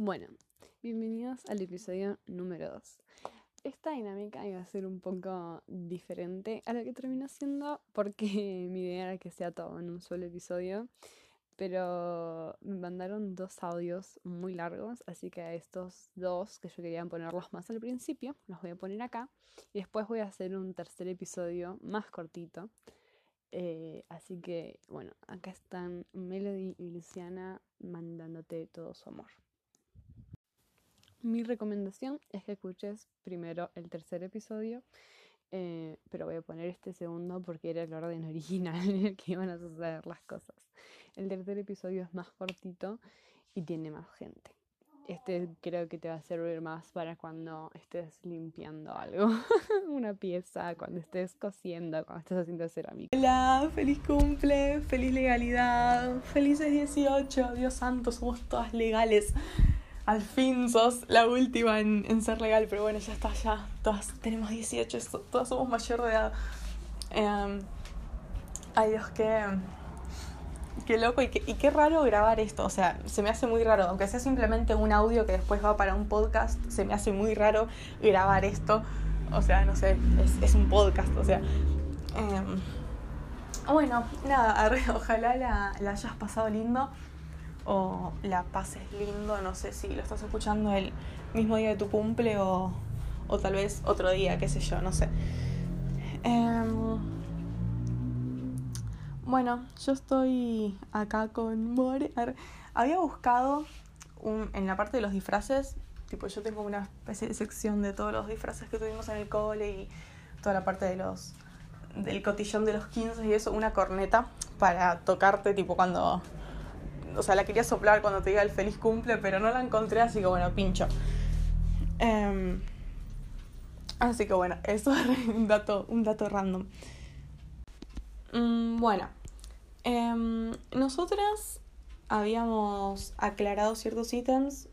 Bueno, bienvenidos al episodio número 2. Esta dinámica iba a ser un poco diferente a lo que terminó siendo porque mi idea era que sea todo en un solo episodio, pero me mandaron dos audios muy largos, así que a estos dos que yo quería ponerlos más al principio, los voy a poner acá y después voy a hacer un tercer episodio más cortito. Eh, así que bueno, acá están Melody y Luciana mandándote todo su amor. Mi recomendación es que escuches primero el tercer episodio, eh, pero voy a poner este segundo porque era el orden original en el que iban a suceder las cosas. El tercer episodio es más cortito y tiene más gente. Este creo que te va a servir más para cuando estés limpiando algo, una pieza, cuando estés cosiendo, cuando estés haciendo cerámica. Hola, feliz cumple, feliz legalidad, felices 18, Dios santo, somos todas legales. Al fin sos la última en, ser legal, pero bueno, ya está, ya. Todas tenemos 18, todas somos mayor de edad. Em, ay Dios, qué, loco y qué, y qué raro grabar esto. O sea, se me hace muy raro. Aunque sea simplemente un audio que después va para un podcast, se me hace muy raro grabar esto. O sea, no sé, es, es un podcast, o sea. Em, bueno, nada, ojalá la, la hayas pasado lindo o la pases lindo, no sé si lo estás escuchando el mismo día de tu cumple o, o tal vez otro día, qué sé yo, no sé. Em, bueno, yo estoy acá con More. Había buscado un, en la parte de los disfraces, tipo yo tengo una especie de sección de todos los disfraces que tuvimos en el cole y toda la parte de los del cotillón de los 15 y eso, una corneta para tocarte tipo cuando o sea, la quería soplar cuando te diga el feliz cumple, pero no la encontré, así que bueno, pincho. Em, así que bueno, eso es un dato, un dato random. Mm, bueno, em, nosotras habíamos aclarado ciertos ítems,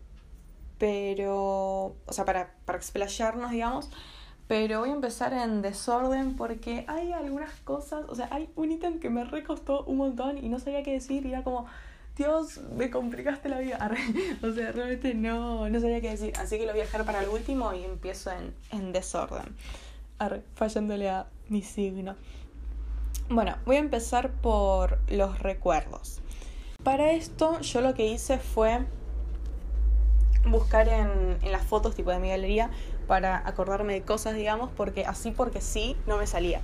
pero, o sea, para, para explayarnos, digamos, pero voy a empezar en desorden porque hay algunas cosas, o sea, hay un ítem que me recostó un montón y no sabía qué decir y era como, Dios, me complicaste la vida. o sea, realmente no, no sabía qué decir. Así que lo voy a dejar para el último y empiezo en, en desorden. fallándole a mi signo. Bueno, voy a empezar por los recuerdos. Para esto, yo lo que hice fue buscar en, en las fotos tipo de mi galería para acordarme de cosas, digamos, porque así porque sí no me salía.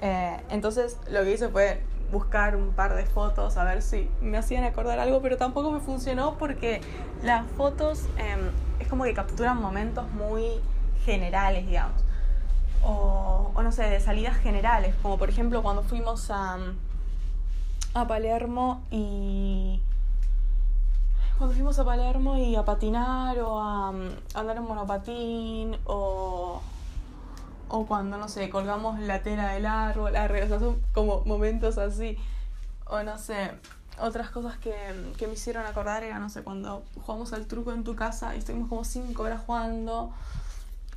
Eh, entonces lo que hice fue buscar un par de fotos a ver si me hacían acordar algo, pero tampoco me funcionó porque las fotos em, es como que capturan momentos muy generales, digamos. O, no sé, de salidas generales, como por ejemplo cuando fuimos a, a Palermo y... Cuando fuimos a Palermo y a patinar o a andar en monopatín o o cuando, no sé, colgamos la tela del árbol, o sea, son como momentos así, o no sé, otras cosas que, que me hicieron acordar era, no sé, cuando jugamos al truco en tu casa y estuvimos como cinco horas jugando,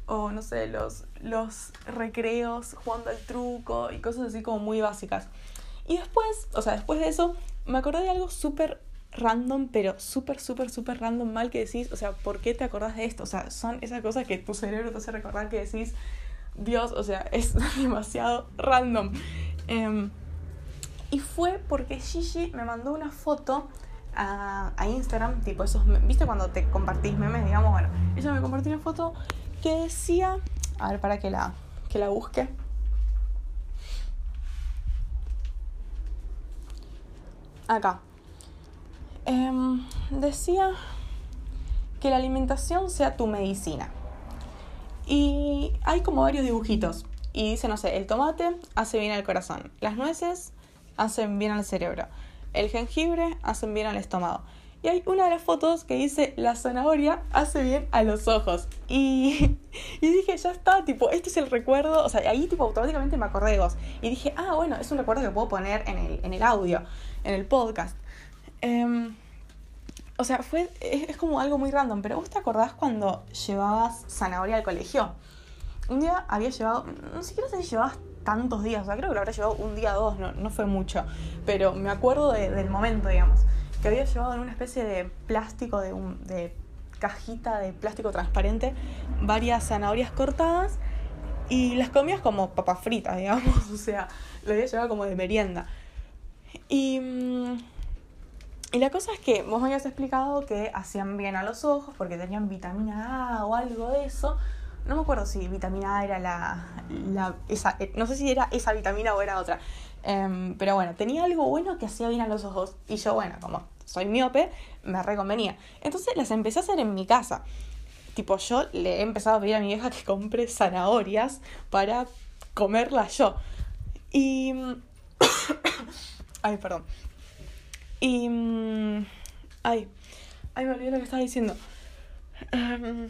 o no sé, los, los recreos jugando al truco y cosas así como muy básicas. Y después, o sea, después de eso, me acordé de algo súper random, pero súper, súper, súper random mal que decís, o sea, ¿por qué te acordás de esto? O sea, son esas cosas que tu cerebro te hace recordar que decís, Dios, o sea, es demasiado random. Em, y fue porque Gigi me mandó una foto a, Instagram, tipo esos, ¿viste cuando te compartís memes? Digamos, bueno, ella me compartió una foto que decía, a ver, para que la, que la busque. Acá. Em, decía que la alimentación sea tu medicina. Y hay como varios dibujitos. Y dice, no sé, el tomate hace bien al corazón. Las nueces hacen bien al cerebro. El jengibre hacen bien al estómago. Y hay una de las fotos que dice, la zanahoria hace bien a los ojos. Y, y dije, ya está, tipo, este es el recuerdo. O sea, ahí tipo automáticamente me acordé de vos. Y dije, ah, bueno, es un recuerdo que puedo poner en el, en el audio, en el podcast. Eh, o sea, fue, es, como algo muy random, pero ¿vos te acordás cuando llevabas zanahoria al colegio? Un día había llevado, no siquiera sé si llevabas tantos días, o sea, creo que lo habrá llevado un día o dos, no, no fue mucho, pero me acuerdo del momento, digamos, que había llevado en una especie de plástico de, un, de cajita de plástico transparente varias zanahorias cortadas y las comías como papas fritas, digamos, o sea, lo había llevado como de merienda. Y, mm, y la cosa es que vos me habías explicado que hacían bien a los ojos porque tenían vitamina A o algo de eso. No me acuerdo si vitamina A era la, la esa, eh, no sé si era esa vitamina o era otra. Em, pero bueno, tenía algo bueno que hacía bien a los ojos. Y yo, bueno, como soy miope, me reconvenía. Entonces las empecé a hacer en mi casa. Tipo, yo le he empezado a pedir a mi vieja que compre zanahorias para comerlas yo. Y... ay, perdón. Y... Ay, ay, me olvidé lo que estaba diciendo. Um...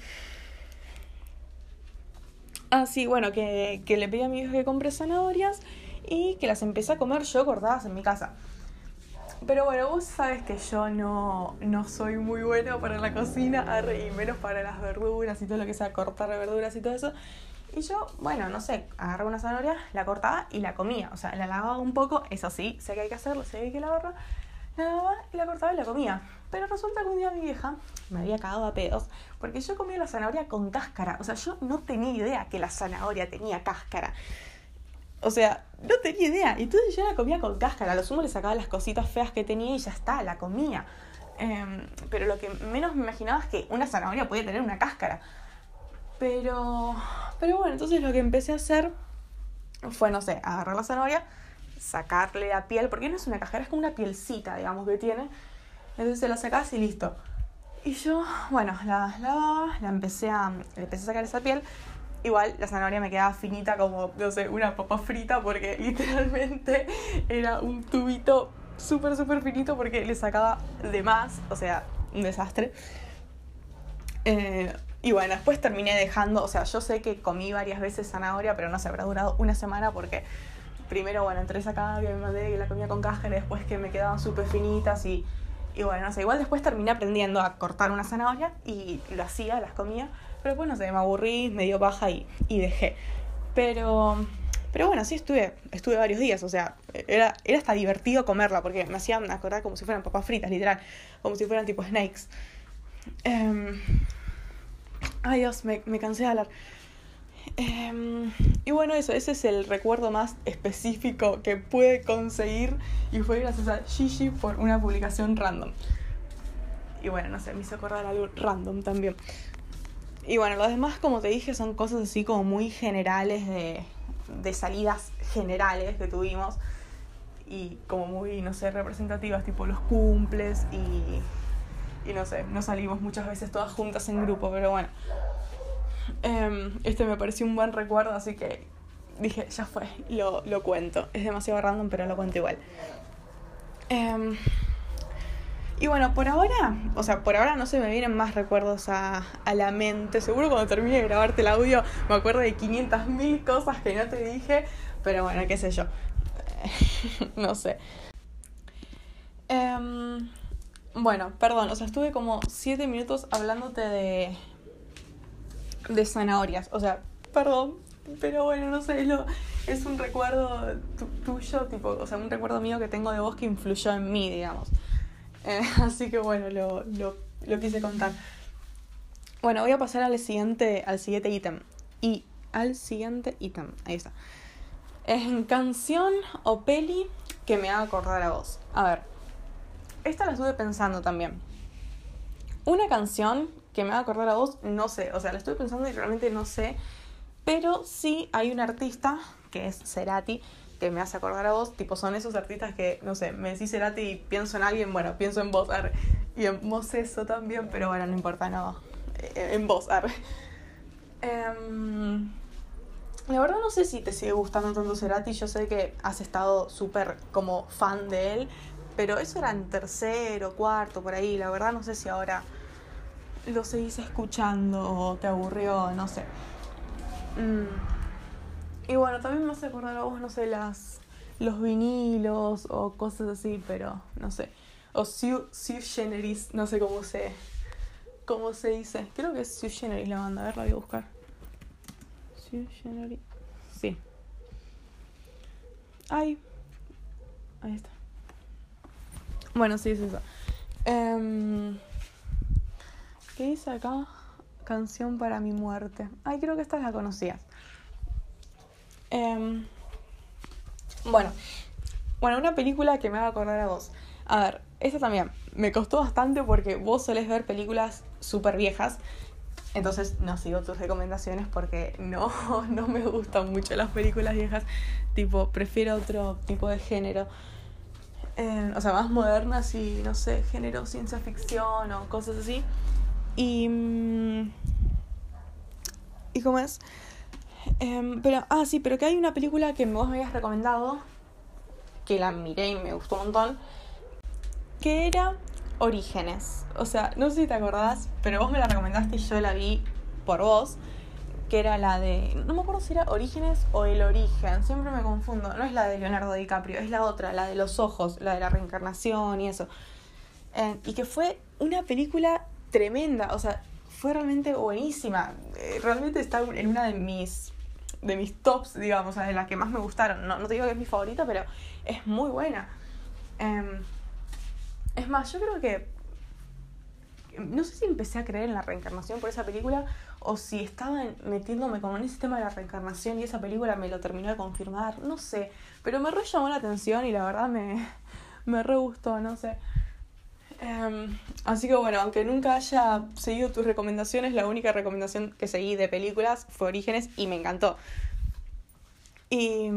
Ah, sí, bueno, que, que le pedí a mi vieja que compre zanahorias y que las empecé a comer yo cortadas en mi casa. Pero bueno, vos sabes que yo no, no soy muy bueno para la cocina, y menos para las verduras y todo lo que sea cortar verduras y todo eso. Y yo, bueno, no sé, agarraba una zanahoria, la cortaba y la comía. O sea, la lavaba un poco, eso sí, sé que hay que hacerlo, sé que hay que lavarla. La y la cortaba y la comía. Pero resulta que un día mi vieja me había cagado a pedos porque yo comía la zanahoria con cáscara. O sea, yo no tenía idea que la zanahoria tenía cáscara. O sea, no tenía idea. Entonces yo la comía con cáscara. A lo sumo le sacaba las cositas feas que tenía y ya está, la comía. Em, pero lo que menos me imaginaba es que una zanahoria podía tener una cáscara. Pero, pero bueno, entonces lo que empecé a hacer fue, no sé, agarrar la zanahoria, sacarle la piel, porque no es una cáscara, es como una pielcita, digamos, que tiene. Entonces se la sacas y listo. Y yo, bueno, la lavaba, la empecé a, empecé a sacar esa piel Igual la zanahoria me quedaba finita como, no sé, una papa frita porque literalmente era un tubito súper, súper finito porque le sacaba de más, o sea, un desastre. Eh, y bueno, después terminé dejando, o sea, yo sé que comí varias veces zanahoria, pero no se habrá durado una semana porque primero, bueno, entre esa que me mandé la comía con cáscara después que me quedaban súper finitas y, y bueno, no sé, igual después terminé aprendiendo a cortar una zanahoria y lo hacía, las comía pero después, no sé, me aburrí, me dio baja y, y dejé. Pero, pero bueno, sí estuve, estuve varios días, o sea, era, era hasta divertido comerla, porque me hacían acordar como si fueran papas fritas, literal, como si fueran tipo snakes. Em, ay Dios, me, me, cansé de hablar. Em, y bueno, eso, ese es el recuerdo más específico que pude conseguir y fue gracias a Gigi por una publicación random. Y bueno, no sé, me hizo acordar algo random también. Y bueno, lo demás, como te dije, son cosas así como muy generales de, de salidas generales que tuvimos y como muy, no sé, representativas, tipo los cumples y, y no sé, no salimos muchas veces todas juntas en grupo, pero bueno. Em, este me pareció un buen recuerdo, así que dije, ya fue, lo, lo cuento. Es demasiado random, pero lo cuento igual. Eh, y bueno, por ahora, o sea, por ahora no se me vienen más recuerdos a, a la mente. Seguro cuando termine de grabarte el audio me acuerdo de 500.000 cosas que no te dije, pero bueno, qué sé yo. no sé. Um, bueno, perdón, o sea, estuve como 7 minutos hablándote de, de zanahorias. O sea, perdón, pero bueno, no sé, lo, es un recuerdo tuyo, tipo, o sea, un recuerdo mío que tengo de vos que influyó en mí, digamos. Eh, así que bueno, lo, lo, lo, quise contar. Bueno, voy a pasar al siguiente, al siguiente ítem. Y al siguiente ítem. Ahí está. Es en canción o peli que me haga acordar a vos. A ver. Esta la estuve pensando también. Una canción que me haga acordar a vos, no sé. O sea, la estuve pensando y realmente no sé. Pero sí hay un artista, que es Cerati, que me hace acordar a vos, tipo son esos artistas que, no sé, me decís Cerati y pienso en alguien, bueno, pienso en vos, arre. y en vos eso también, pero bueno, no importa, no, eh, en vos, arre. Em, la verdad no sé si te sigue gustando tanto Cerati, yo sé que has estado súper como fan de él, pero eso era en tercero, cuarto, por ahí, la verdad no sé si ahora lo seguís escuchando o te aburrió, no sé. Mm. Y bueno, también me hace acordar a vos, no sé, las, los vinilos o cosas así, pero no sé. O Sue, Generis, no sé cómo se, cómo se dice. Creo que es Sue Generis la banda, a ver, la voy a buscar. Sue Generis. Sí. Ay. Ahí está. Bueno, sí, es eso. Um, ¿Qué ¿Qué dice acá? Canción para mi muerte. Ay, creo que esta la conocías. Em, bueno, bueno, una película que me va a acordar a vos. A ver, esta también me costó bastante porque vos solés ver películas súper viejas. Entonces no sigo tus recomendaciones porque no, no me gustan mucho las películas viejas. Tipo, prefiero otro tipo de género. Eh, o sea, más modernas y, no sé, género ciencia ficción o cosas así. Y... Mm, ¿Y cómo es? Em, pero, ah, sí, pero que hay una película que vos me habías recomendado, que la miré y me gustó un montón, que era Orígenes. O sea, no sé si te acordás, pero vos me la recomendaste y yo la vi por vos, que era la de, no me acuerdo si era Orígenes o El Origen, siempre me confundo, no es la de Leonardo DiCaprio, es la otra, la de los ojos, la de la reencarnación y eso. Eh, y que fue una película tremenda, o sea, fue realmente buenísima. Eh, realmente está en una de mis de mis tops, digamos, o sea, de las que más me gustaron. No, no te digo que es mi favorita, pero es muy buena. Em, es más, yo creo que no sé si empecé a creer en la reencarnación por esa película o si estaba metiéndome como en ese tema de la reencarnación y esa película me lo terminó de confirmar, no sé, pero me re llamó la atención y la verdad me, me re gustó, no sé. Em, así que bueno, aunque nunca haya seguido tus recomendaciones, la única recomendación que seguí de películas fue Orígenes y me encantó. Y,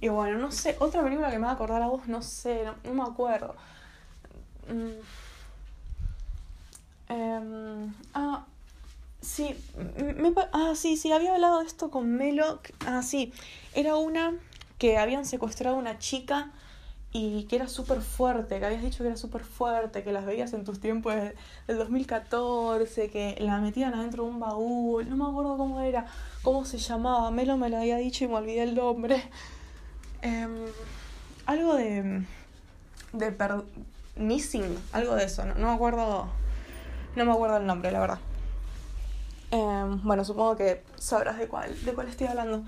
y bueno, no sé, otra película que me va a acordar a vos, no sé, no, me acuerdo. Em, ah, sí, me, ah, sí, sí, había hablado de esto con Melo. Ah, sí, era una que habían secuestrado a una chica y que era súper fuerte, que habías dicho que era súper fuerte, que las veías en tus tiempos del 2014, que la metían adentro de un baúl, no me acuerdo cómo era, cómo se llamaba, Melo me lo había dicho y me olvidé el nombre. Em, algo de... de per, missing, algo de eso, no, no, me acuerdo, no me acuerdo el nombre, la verdad. Em, bueno, supongo que sabrás de cuál, de cuál estoy hablando.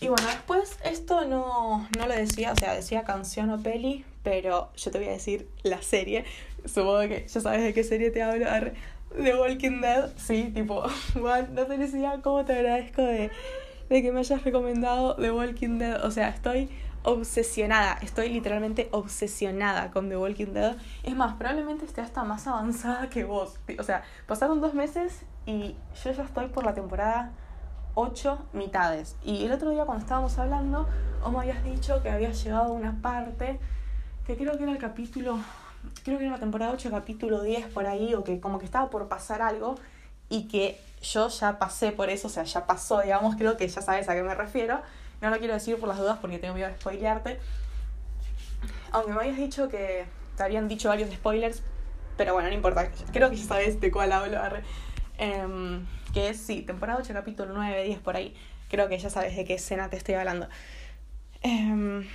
Y bueno, después esto no, no lo decía, o sea, decía canción o peli, pero yo te voy a decir la serie. Supongo que ya sabes de qué serie te hablo. De Walking Dead, sí, tipo, Juan, no te decía cómo te agradezco de, de que me hayas recomendado The Walking Dead. O sea, estoy obsesionada, estoy literalmente obsesionada con The Walking Dead. Es más, probablemente esté hasta más avanzada que vos. O sea, pasaron dos meses y yo ya estoy por la temporada ocho mitades. Y el otro día cuando estábamos hablando, vos me habías dicho que había llegado a una parte que creo que era el capítulo, creo que era la temporada 8, capítulo 10 por ahí, o que como que estaba por pasar algo y que yo ya pasé por eso, o sea, ya pasó, digamos, creo que ya sabes a qué me refiero. No lo quiero decir por las dudas porque tengo miedo de spoilearte. Aunque me habías dicho que te habían dicho varios spoilers, pero bueno, no importa. Creo que ya sabes de cuál hablo. Eh, que sí, temporada 8, capítulo 9, 10 por ahí. Creo que ya sabes de qué escena te estoy hablando. Em,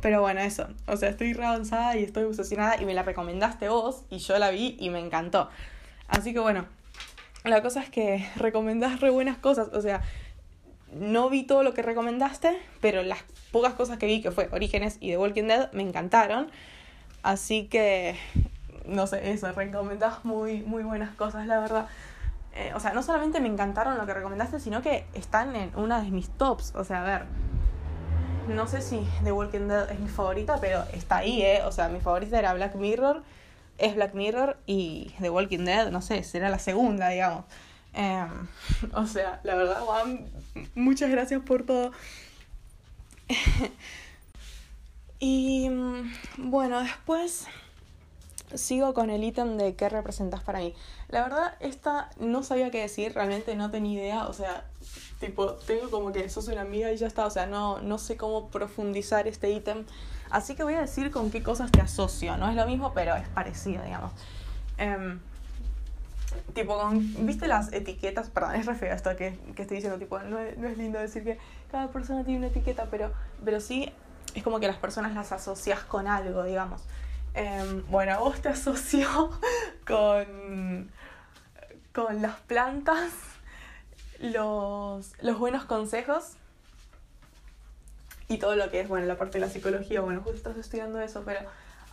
pero bueno, eso. O sea, estoy re avanzada y estoy obsesionada y me la recomendaste vos y yo la vi y me encantó. Así que bueno, la cosa es que recomendás re buenas cosas. O sea, no vi todo lo que recomendaste, pero las pocas cosas que vi, que fue Orígenes y The Walking Dead, me encantaron. Así que, no sé, eso, recomendás muy, muy buenas cosas, la verdad. Eh, o sea, no solamente me encantaron lo que recomendaste, sino que están en una de mis tops. O sea, a ver, no sé si The Walking Dead es mi favorita, pero está ahí, ¿eh? O sea, mi favorita era Black Mirror, es Black Mirror y The Walking Dead, no sé, será la segunda, digamos. Em, o sea, la verdad, Juan, muchas gracias por todo. y mm, bueno, después sigo con el ítem de qué representas para mí. La verdad, esta no sabía qué decir, realmente no tenía idea, o sea, tipo, tengo como que sos una amiga y ya está, o sea, no, no sé cómo profundizar este ítem. Así que voy a decir con qué cosas te asocio, no es lo mismo, pero es parecido, digamos. Em, tipo, con, ¿viste las etiquetas? Perdón, es re feo esto que, que estoy diciendo, tipo, no es, no es lindo decir que cada persona tiene una etiqueta, pero, pero sí es como que las personas las asocias con algo, digamos. Em, bueno, vos te asoció con, con las plantas, los, los buenos consejos y todo lo que es, bueno, la parte de la psicología. Bueno, justo estás estudiando eso, pero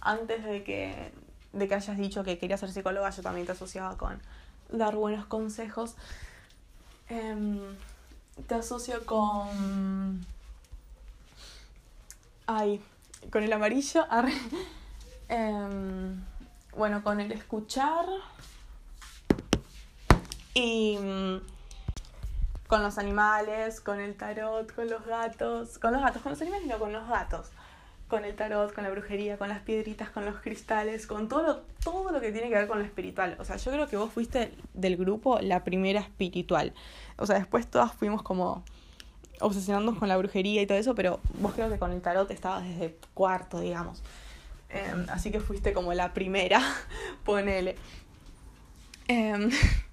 antes de que de que hayas dicho que querías ser psicóloga, yo también te asociaba con dar buenos consejos. Em, te asocio con... Ay, con el amarillo. Em, bueno, con el escuchar. Y mm, con los animales, con el tarot, con los gatos. Con los gatos, con los animales no, con los gatos con el tarot, con la brujería, con las piedritas, con los cristales, con todo lo, todo lo que tiene que ver con lo espiritual. O sea, yo creo que vos fuiste del grupo la primera espiritual. O sea, después todas fuimos como obsesionándonos con la brujería y todo eso, pero vos creo que con el tarot estabas desde cuarto, digamos. Em, así que fuiste como la primera, ponele. Em,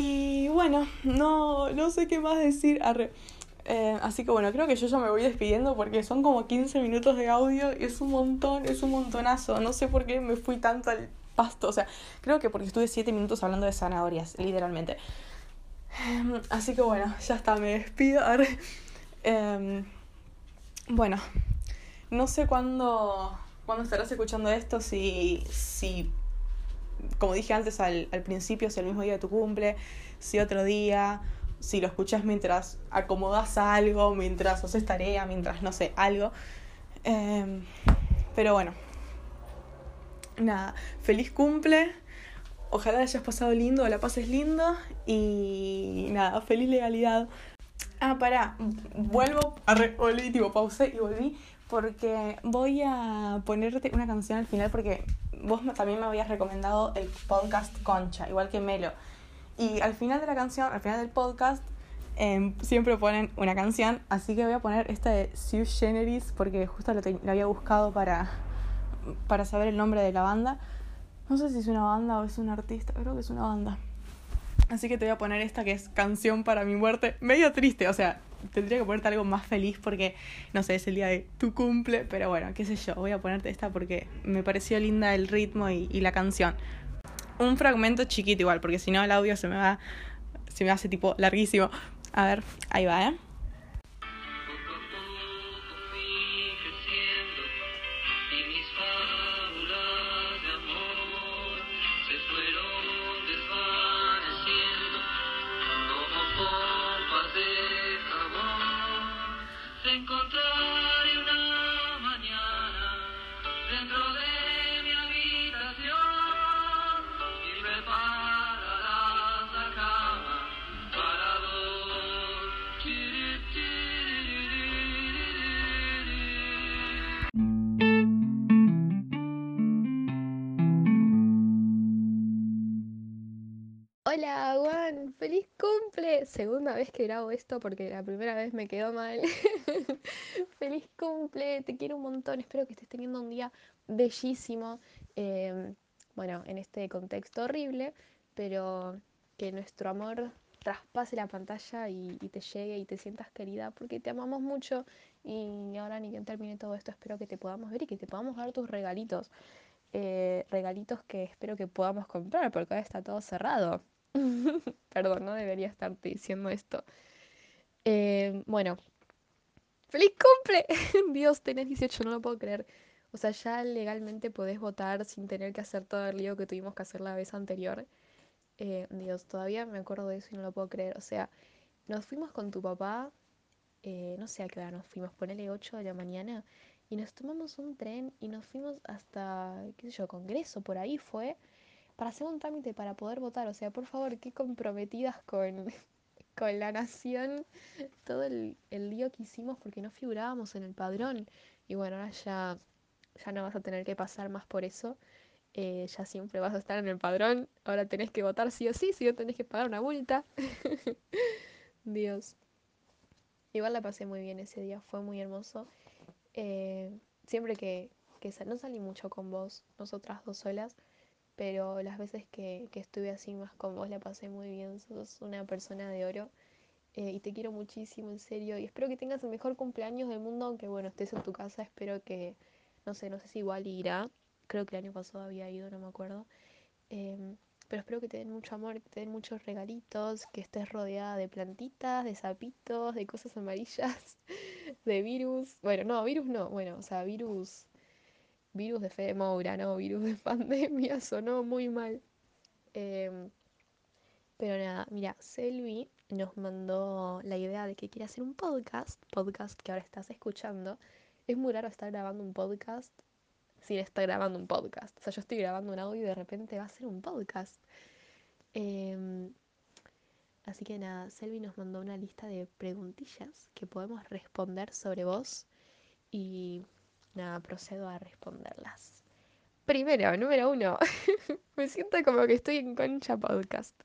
y bueno, no, no sé qué más decir. Arre. Eh, así que bueno, creo que yo ya me voy despidiendo porque son como 15 minutos de audio y es un montón, es un montonazo. No sé por qué me fui tanto al pasto. O sea, creo que porque estuve 7 minutos hablando de zanahorias, literalmente. Em, así que bueno, ya está, me despido. Eh, bueno, no sé cuándo, cuándo estarás escuchando esto, si, si como dije antes al, al principio, si el mismo día tu cumple, si otro día si lo escuchas mientras acomodas algo, mientras haces tarea, mientras no sé, algo. Em, pero bueno, nada, feliz cumple. Ojalá hayas pasado lindo, la pases lindo. Y nada, feliz legalidad. Ah, pará, vuelvo, a volví, tipo, pausé y volví. Porque voy a ponerte una canción al final porque vos también me habías recomendado el podcast Concha, igual que Melo. Y al final de la canción, al final del podcast, em, siempre ponen una canción, así que voy a poner esta de Sue Generis porque justo la, había buscado para, para saber el nombre de la banda. No sé si es una banda o es un artista, creo que es una banda. Así que te voy a poner esta que es Canción para mi muerte. Medio triste, o sea, tendría que ponerte algo más feliz porque, no sé, es el día de tu cumple, pero bueno, qué sé yo, voy a ponerte esta porque me pareció linda el ritmo y, y la canción un fragmento chiquito igual, porque si no el audio se me va, se me hace tipo larguísimo. A ver, ahí va, ¿eh? Feliz cumple. Segunda vez que grabo esto porque la primera vez me quedó mal. feliz cumple, te quiero un montón. Espero que estés teniendo un día bellísimo. Em, bueno, en este contexto horrible, pero que nuestro amor traspase la pantalla y, te llegue y te sientas querida porque te amamos mucho. Y ahora ni que termine todo esto, espero que te podamos ver y que te podamos dar tus regalitos. Eh, regalitos que espero que podamos comprar porque ahora está todo cerrado. Perdón, no debería estarte diciendo esto. Eh, bueno, ¡feliz cumple! Dios, tenés 18, no lo puedo creer. O sea, ya legalmente podés votar sin tener que hacer todo el lío que tuvimos que hacer la vez anterior. Eh, Dios, todavía me acuerdo de eso y no lo puedo creer. O sea, nos fuimos con tu papá, eh, no sé a qué hora nos fuimos, ponele 8 de la mañana, y nos tomamos un tren y nos fuimos hasta, qué sé yo, Congreso, por ahí fue para hacer un trámite para poder votar. O sea, por favor, qué comprometidas con, con la nación todo el, el lío que hicimos porque no figurábamos en el padrón. Y bueno, ahora ya, ya no vas a tener que pasar más por eso. Eh, ya siempre vas a estar en el padrón. Ahora tenés que votar sí o sí, si no tenés que pagar una multa. Dios. Igual la pasé muy bien ese día, fue muy hermoso. Eh, siempre que, que no salí mucho con vos, nosotras dos solas, pero las veces que, estuve así más con vos la pasé muy bien, sos una persona de oro eh, y te quiero muchísimo, en serio, y espero que tengas el mejor cumpleaños del mundo, aunque bueno, estés en tu casa, espero que, no sé, no sé si igual irá, creo que el año pasado había ido, no me acuerdo. Em, pero espero que te den mucho amor, que te den muchos regalitos, que estés rodeada de plantitas, de sapitos, de cosas amarillas, de virus. Bueno, no, virus no, bueno, o sea, virus virus de Fede Moura, no, virus de pandemia, sonó muy mal. Em, pero nada, mira, Selvi nos mandó la idea de que quiere hacer un podcast, podcast que ahora estás escuchando. Es muy raro estar grabando un podcast sin estar grabando un podcast. O sea, yo estoy grabando un audio y de repente va a ser un podcast. Em, así que nada, Selvi nos mandó una lista de preguntillas que podemos responder sobre vos y nada, procedo a responderlas. Primero, número uno, me siento como que estoy en Concha Podcast.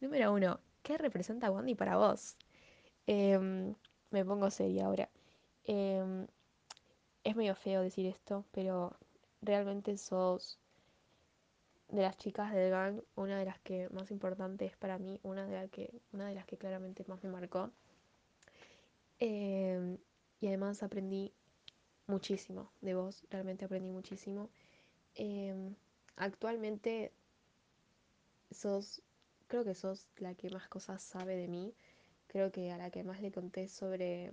Número uno, ¿qué representa Wandy para vos? Em, me pongo seria ahora. Em, es medio feo decir esto, pero realmente sos de las chicas del gang una de las que más importantes para mí, una de, que, una de las que claramente más me marcó. Em, y además aprendí muchísimo de vos, realmente aprendí muchísimo. Em, actualmente sos, creo que sos la que más cosas sabe de mí, creo que a la que más le conté sobre,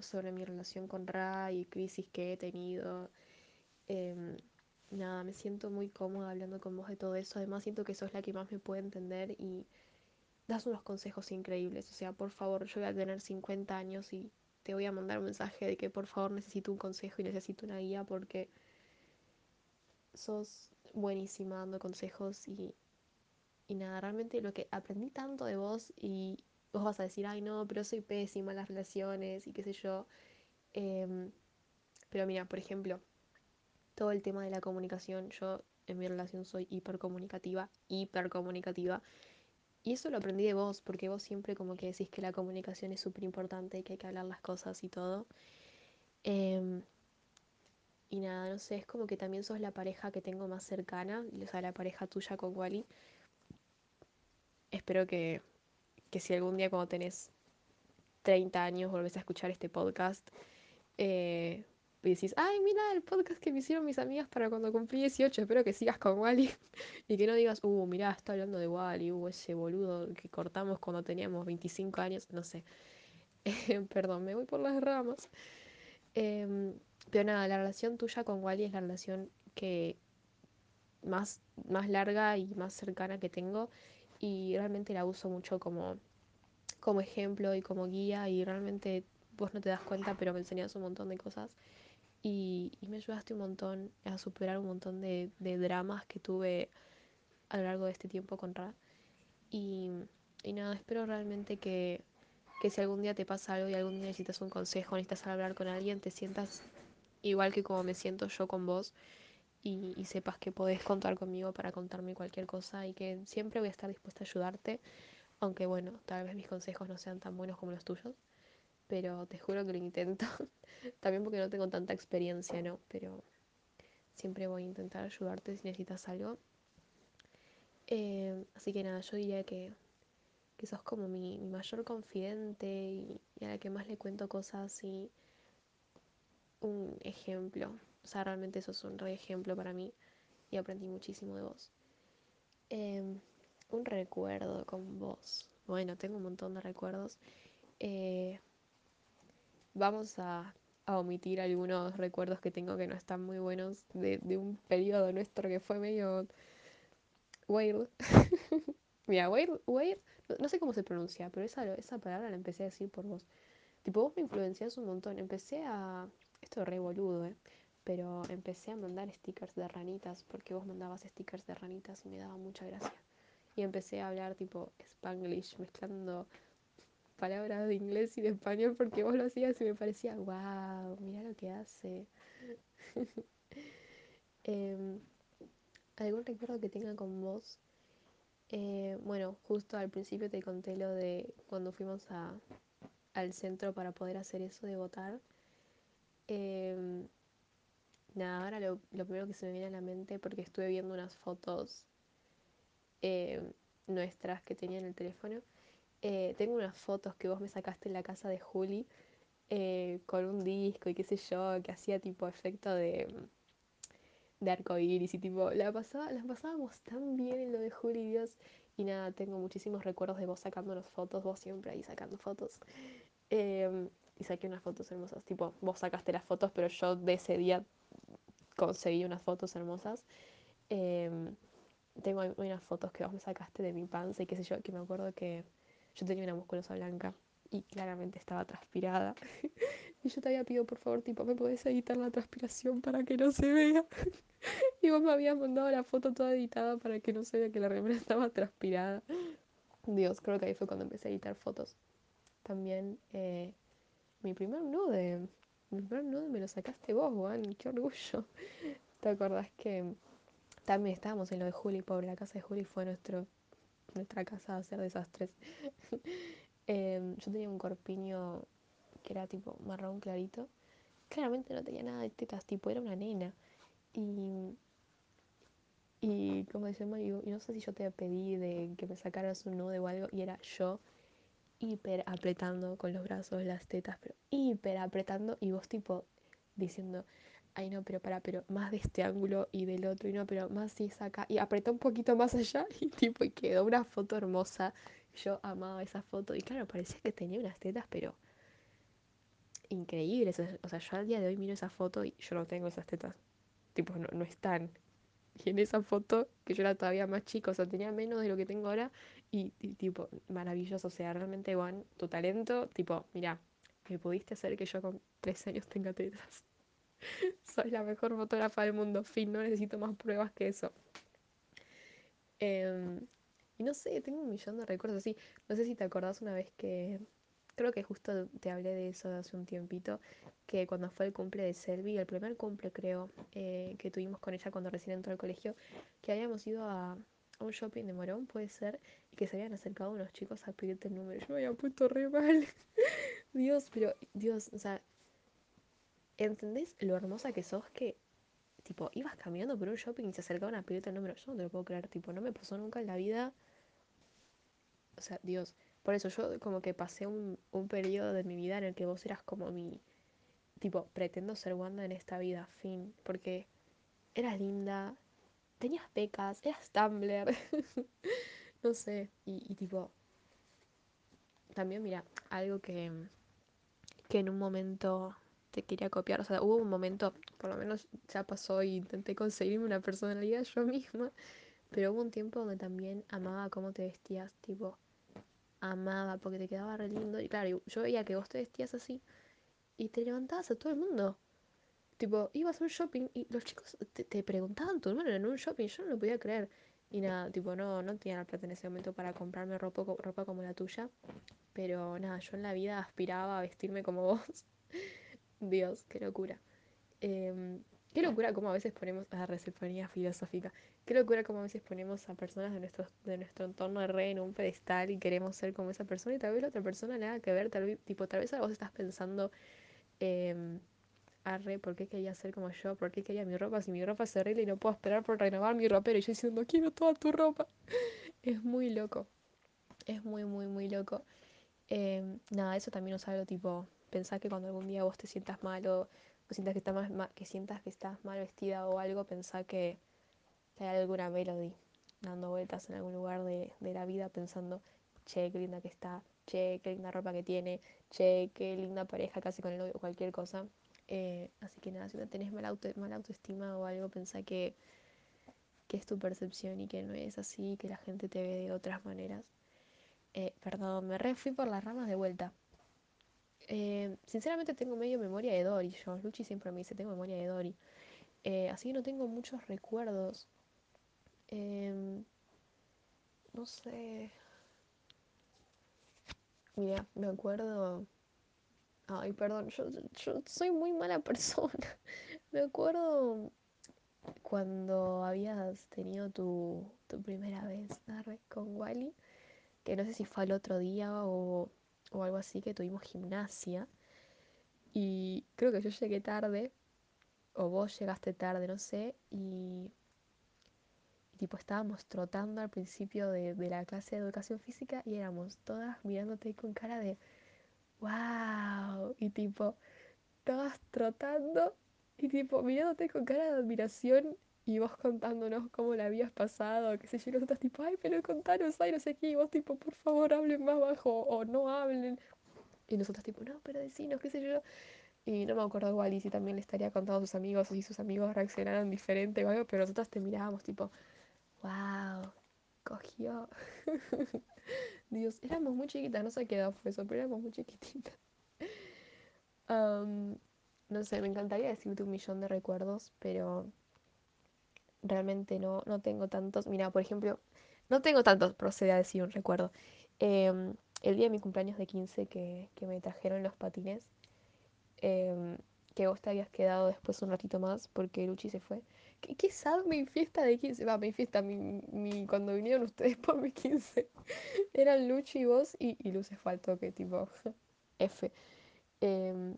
sobre mi relación con Ra y crisis que he tenido. Em, nada, me siento muy cómoda hablando con vos de todo eso, además siento que sos la que más me puede entender y das unos consejos increíbles, o sea, por favor, yo voy a tener 50 años y te voy a mandar un mensaje de que por favor necesito un consejo y necesito una guía porque sos buenísima dando consejos y, y nada, realmente lo que aprendí tanto de vos y vos vas a decir, ay no, pero soy pésima en las relaciones y qué sé yo. Em, pero mira, por ejemplo, todo el tema de la comunicación, yo en mi relación soy hipercomunicativa, hipercomunicativa. Y eso lo aprendí de vos, porque vos siempre como que decís que la comunicación es súper importante y que hay que hablar las cosas y todo. Em, y nada, no sé, es como que también sos la pareja que tengo más cercana, o sea, la pareja tuya con Wally. Espero que, que si algún día cuando tenés 30 años volvés a escuchar este podcast, eh, y decís, ay, mira el podcast que me hicieron mis amigas para cuando cumplí 18, espero que sigas con Wally y que no digas, uh, mira está hablando de Wally, uh, ese boludo que cortamos cuando teníamos 25 años, no sé. Perdón, me voy por las ramas. Em, pero nada, la relación tuya con Wally es la relación que más, más larga y más cercana que tengo y realmente la uso mucho como, como ejemplo y como guía y realmente vos no te das cuenta, pero me enseñas un montón de cosas y, me ayudaste un montón a superar un montón de, dramas que tuve a lo largo de este tiempo con Ra. Y, nada, espero realmente que, si algún día te pasa algo y algún día necesitas un consejo, necesitas hablar con alguien, te sientas igual que como me siento yo con vos y, y, sepas que podés contar conmigo para contarme cualquier cosa y que siempre voy a estar dispuesta a ayudarte, aunque bueno, tal vez mis consejos no sean tan buenos como los tuyos pero te juro que lo intento. También porque no tengo tanta experiencia, ¿no? Pero siempre voy a intentar ayudarte si necesitas algo. Eh, así que nada, yo diría que, que sos como mi, mayor confidente y, a la que más le cuento cosas y un ejemplo. O sea, realmente sos un re ejemplo para mí y aprendí muchísimo de vos. Em, un recuerdo con vos. Bueno, tengo un montón de recuerdos. Eh, vamos a, omitir algunos recuerdos que tengo que no están muy buenos de, un periodo nuestro que fue medio weird. Mira, weird, weird, no, sé cómo se pronuncia, pero esa, esa palabra la empecé a decir por vos. Tipo, vos me influenciás un montón. Empecé a. Esto es re boludo, ¿eh? Pero empecé a mandar stickers de ranitas porque vos mandabas stickers de ranitas y me daba mucha gracia. Y empecé a hablar tipo spanglish, mezclando palabras de inglés y de español porque vos lo hacías y me parecía, wow, mira lo que hace. Em, ¿Algún recuerdo que tenga con vos? Eh, bueno, justo al principio te conté lo de cuando fuimos a, al centro para poder hacer eso de votar. Em, nada, ahora lo, primero que se me viene a la mente porque estuve viendo unas fotos em, nuestras que tenía en el teléfono eh, tengo unas fotos que vos me sacaste en la casa de Juli eh, con un disco y qué sé yo, que hacía tipo efecto de, de arcoíris y tipo, la las pasábamos tan bien en lo de Juli, Dios. Y nada, tengo muchísimos recuerdos de vos sacándonos fotos, vos siempre ahí sacando fotos. Em, y saqué unas fotos hermosas, tipo, vos sacaste las fotos, pero yo de ese día conseguí unas fotos hermosas. Em, tengo unas fotos que vos me sacaste de mi panza y qué sé yo, que me acuerdo que yo tenía una musculosa blanca y claramente estaba transpirada. y yo te había pedido, por favor, tipo, ¿me podés editar la transpiración para que no se vea? y vos me habías mandado la foto toda editada para que no se vea que la remera estaba transpirada. Dios, creo que ahí fue cuando empecé a editar fotos. También eh, mi primer nude. Mi primer nude me lo sacaste vos, Juan. Qué orgullo. ¿Te acordás que también estábamos en lo de Juli, pobre? La casa de Juli fue nuestro, nuestra casa a hacer desastres. Em, yo tenía un corpiño que era tipo marrón clarito. Claramente no tenía nada de tetas, tipo, era una nena. Y. Y, ¿cómo se llama? Y, y no sé si yo te pedí de que me sacaras un nude o algo, y era yo hiper apretando con los brazos las tetas, pero hiper apretando, y vos, tipo, diciendo, ay no, pero para, pero más de este ángulo y del otro, y no, pero más si es acá, y apretó un poquito más allá, y tipo, y quedó una foto hermosa. Yo amaba esa foto, y claro, parecía que tenía unas tetas, pero increíbles. O sea, yo al día de hoy miro esa foto y yo no tengo esas tetas. Tipo, no, no están. Y en esa foto, que yo era todavía más chica, o sea, tenía menos de lo que tengo ahora, y, y tipo, maravilloso. O sea, realmente, Juan, tu talento, tipo, mira, me pudiste hacer que yo con tres años tenga tetas. Soy la mejor fotógrafa del mundo, fin, no necesito más pruebas que eso. Em, y no sé, tengo un millón de recuerdos así. No sé si te acordás una vez que creo que justo te hablé de eso hace un tiempito, que cuando fue el cumple de Selvi, el primer cumple creo eh, que tuvimos con ella cuando recién entró al colegio, que habíamos ido a, a un shopping de Morón, puede ser, y que se habían acercado unos chicos a pedirte el número. Yo me había puesto re mal. Dios, pero Dios, o sea, ¿entendés lo hermosa que sos que, tipo, ibas caminando por un shopping y se acercaban a pedirte el número? Yo no te lo puedo creer, tipo, no me pasó nunca en la vida. O sea, Dios, por eso yo como que pasé un, un periodo de mi vida en el que vos eras como mi, tipo, pretendo ser Wanda en esta vida, fin, porque eras linda, tenías becas, eras Tumblr, no sé, y, y tipo, también mira, algo que, que en un momento te quería copiar, o sea, hubo un momento, por lo menos ya pasó y intenté conseguirme una personalidad yo misma, pero hubo un tiempo donde también amaba cómo te vestías, tipo, amaba porque te quedaba re lindo. Y claro, yo veía que vos te vestías así y te levantabas a todo el mundo. Tipo, ibas a un shopping y los chicos te, te preguntaban tu número en un shopping. Yo no lo podía creer. Y nada, tipo, no, no tenía la plata en ese momento para comprarme ropa, ropa como la tuya. Pero nada, yo en la vida aspiraba a vestirme como vos. Dios, qué locura. Eh, qué locura como a veces ponemos a la recepcionía filosófica. Qué locura como a veces ponemos a personas de nuestro, de nuestro entorno de re en un pedestal y queremos ser como esa persona y tal vez la otra persona nada que ver, tal vez, tipo, tal vez vos estás pensando, eh, arre, ¿por qué quería ser como yo? ¿Por qué quería mi ropa? Si mi ropa es horrible y no puedo esperar por renovar mi ropero y yo diciendo, quiero toda tu ropa. Es muy loco. Es muy, muy, muy loco. Eh, nada, eso también es algo tipo, pensar que cuando algún día vos te sientas mal o, sientas que, está más, ma- que sientas que estás mal vestida o algo, que que hay alguna melody dando vueltas en algún lugar de, de la vida pensando, che, qué linda que está, che, qué linda ropa que tiene, che, qué linda pareja casi con el novio, cualquier cosa. Eh, así que nada, si no tenés mala, auto, mala autoestima o algo, pensá que, que es tu percepción y que no es así, que la gente te ve de otras maneras. Eh, perdón, me re fui por las ramas de vuelta. Eh, sinceramente tengo medio memoria de Dory, yo. Luchi siempre me dice, tengo memoria de Dory. Eh, así que no tengo muchos recuerdos. Em, no sé. Mira, me acuerdo. Ay, perdón, yo, soy muy mala persona. Me acuerdo cuando habías tenido tu, tu primera vez con Wally, que no sé si fue al otro día o, o algo así, que tuvimos gimnasia. Y creo que yo llegué tarde, o vos llegaste tarde, no sé, y, y tipo estábamos trotando al principio de, de la clase de educación física y éramos todas mirándote con cara de wow, y tipo estabas trotando y tipo mirándote con cara de admiración y vos contándonos cómo la habías pasado, qué sé yo, y nosotras tipo, ay, pero contanos, ay, no sé qué, y vos tipo, por favor, hablen más bajo o no hablen. Y nosotros tipo, no, pero decinos, qué sé yo. Y no me acuerdo igual y si también le estaría contando a sus amigos si sus amigos reaccionaron diferente o algo, pero nosotros te mirábamos tipo, wow, cogió. Dios, éramos muy chiquitas, no sé qué edad fue eso, pero éramos muy chiquititas. No sé, me encantaría decirte un millón de recuerdos, pero realmente no, no tengo tantos. Mira, por ejemplo, no tengo tantos, procede a decir un recuerdo. Em, el día de mi cumpleaños de 15 que, que me trajeron los patines, em, que vos te habías quedado después un ratito más porque Luchi se fue. ¿Qué, qué sad mi fiesta de 15? Va, mi fiesta, mi, mi, cuando vinieron ustedes por mi 15. Eran Luchi y vos y, y al toque, tipo F. Em,